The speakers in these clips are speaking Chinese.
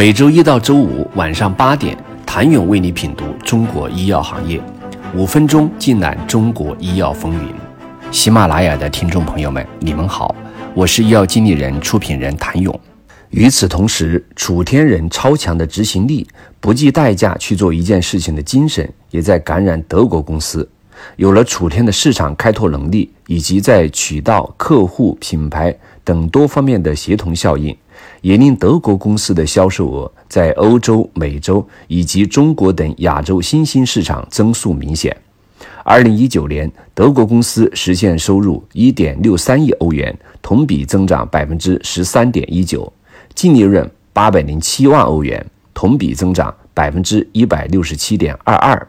每周一到周五晚上八点，谭勇为你品读中国医药行业，五分钟尽览中国医药风云。喜马拉雅的听众朋友们，你们好，我是医药经理人、出品人谭勇。与此同时，楚天人超强的执行力、不计代价去做一件事情的精神，也在感染德国公司。有了楚天的市场开拓能力，以及在渠道、客户、品牌等多方面的协同效应，也令德国公司的销售额在欧洲、美洲以及中国等亚洲新兴市场增速明显。二零一九年，德国公司实现收入一点六三亿欧元，同比增长百分之十三点一九，净利润八百零七万欧元，同比增长百分之一百六十七点二二。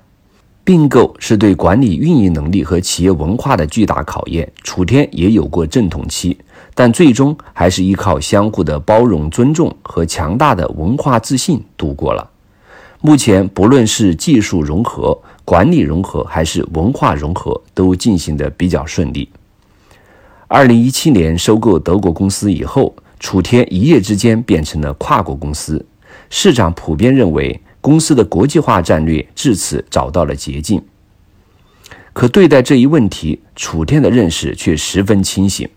并购是对管理运营能力和企业文化的巨大考验。楚天也有过阵痛期，但最终还是依靠相互的包容、尊重和强大的文化自信度过了。目前，不论是技术融合、管理融合，还是文化融合，都进行得比较顺利。二零一七年收购德国公司以后，楚天一夜之间变成了跨国公司，市场普遍认为。公司的国际化战略至此找到了捷径，可对待这一问题，楚天的认识却十分清醒。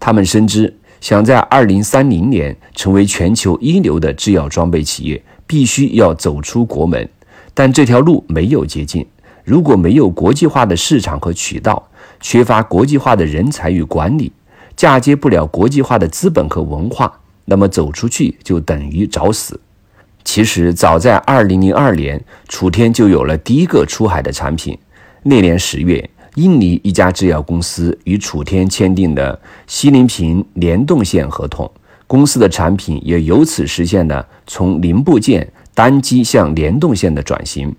他们深知，想在二零三零年成为全球一流的制药装备企业，必须要走出国门。但这条路没有捷径。如果没有国际化的市场和渠道，缺乏国际化的人才与管理，嫁接不了国际化的资本和文化，那么走出去就等于找死。其实，早在2002年，楚天就有了第一个出海的产品。那年十月，印尼一家制药公司与楚天签订的西林平联动线合同，公司的产品也由此实现了从零部件单机向联动线的转型。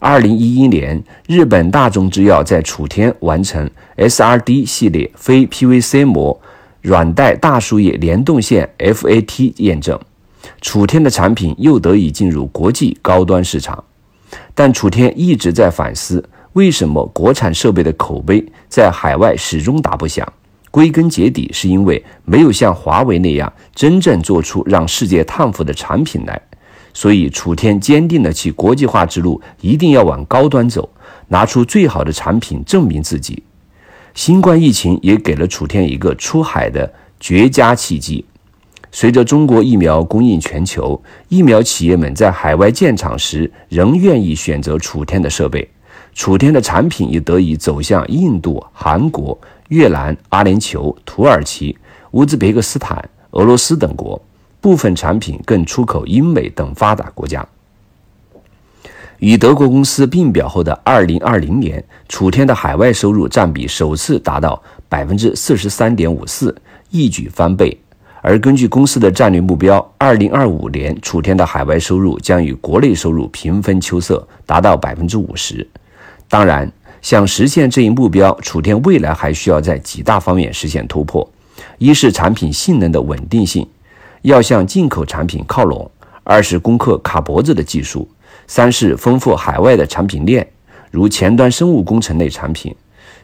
2011年，日本大众制药在楚天完成 SRD 系列非 PVC 膜软带大输液联动线 FAT 验证。楚天的产品又得以进入国际高端市场，但楚天一直在反思，为什么国产设备的口碑在海外始终打不响？归根结底，是因为没有像华为那样真正做出让世界叹服的产品来。所以，楚天坚定了其国际化之路一定要往高端走，拿出最好的产品证明自己。新冠疫情也给了楚天一个出海的绝佳契机。随着中国疫苗供应全球，疫苗企业们在海外建厂时仍愿意选择楚天的设备，楚天的产品也得以走向印度、韩国、越南、阿联酋、土耳其、乌兹别克斯坦、俄罗斯等国，部分产品更出口英美等发达国家。与德国公司并表后的2020年，楚天的海外收入占比首次达到百分之四十三点五四，一举翻倍。而根据公司的战略目标，二零二五年楚天的海外收入将与国内收入平分秋色，达到百分之五十。当然，想实现这一目标，楚天未来还需要在几大方面实现突破：一是产品性能的稳定性，要向进口产品靠拢；二是攻克卡脖子的技术；三是丰富海外的产品链，如前端生物工程类产品；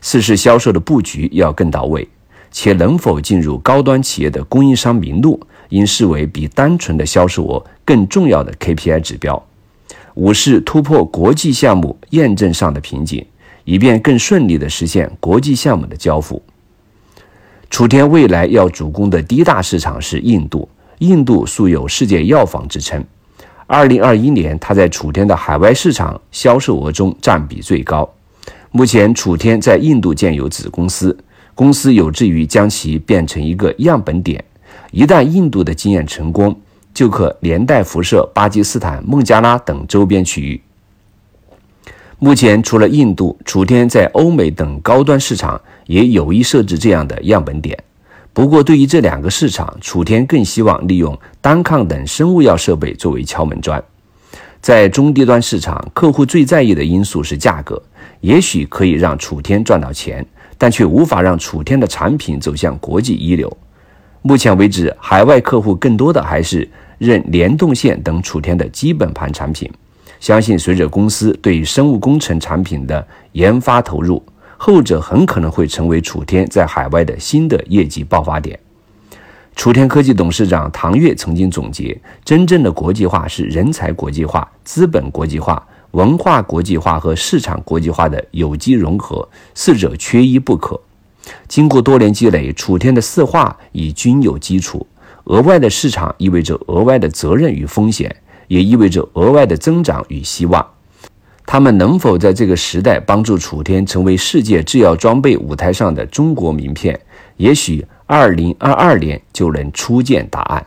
四是销售的布局要更到位。且能否进入高端企业的供应商名录，应视为比单纯的销售额更重要的 KPI 指标。五是突破国际项目验证上的瓶颈，以便更顺利地实现国际项目的交付。楚天未来要主攻的第一大市场是印度，印度素有世界药房之称。二零二一年，它在楚天的海外市场销售额中占比最高。目前，楚天在印度建有子公司。公司有志于将其变成一个样本点，一旦印度的经验成功，就可连带辐射巴基斯坦、孟加拉等周边区域。目前，除了印度，楚天在欧美等高端市场也有意设置这样的样本点。不过，对于这两个市场，楚天更希望利用单抗等生物药设备作为敲门砖。在中低端市场，客户最在意的因素是价格，也许可以让楚天赚到钱。但却无法让楚天的产品走向国际一流。目前为止，海外客户更多的还是认联动线等楚天的基本盘产品。相信随着公司对生物工程产品的研发投入，后者很可能会成为楚天在海外的新的业绩爆发点。楚天科技董事长唐越曾经总结：真正的国际化是人才国际化、资本国际化、文化国际化和市场国际化的有机融合，四者缺一不可。经过多年积累，楚天的四化已均有基础。额外的市场意味着额外的责任与风险，也意味着额外的增长与希望。他们能否在这个时代帮助楚天成为世界制药装备舞台上的中国名片？也许二零二二年就能初见答案。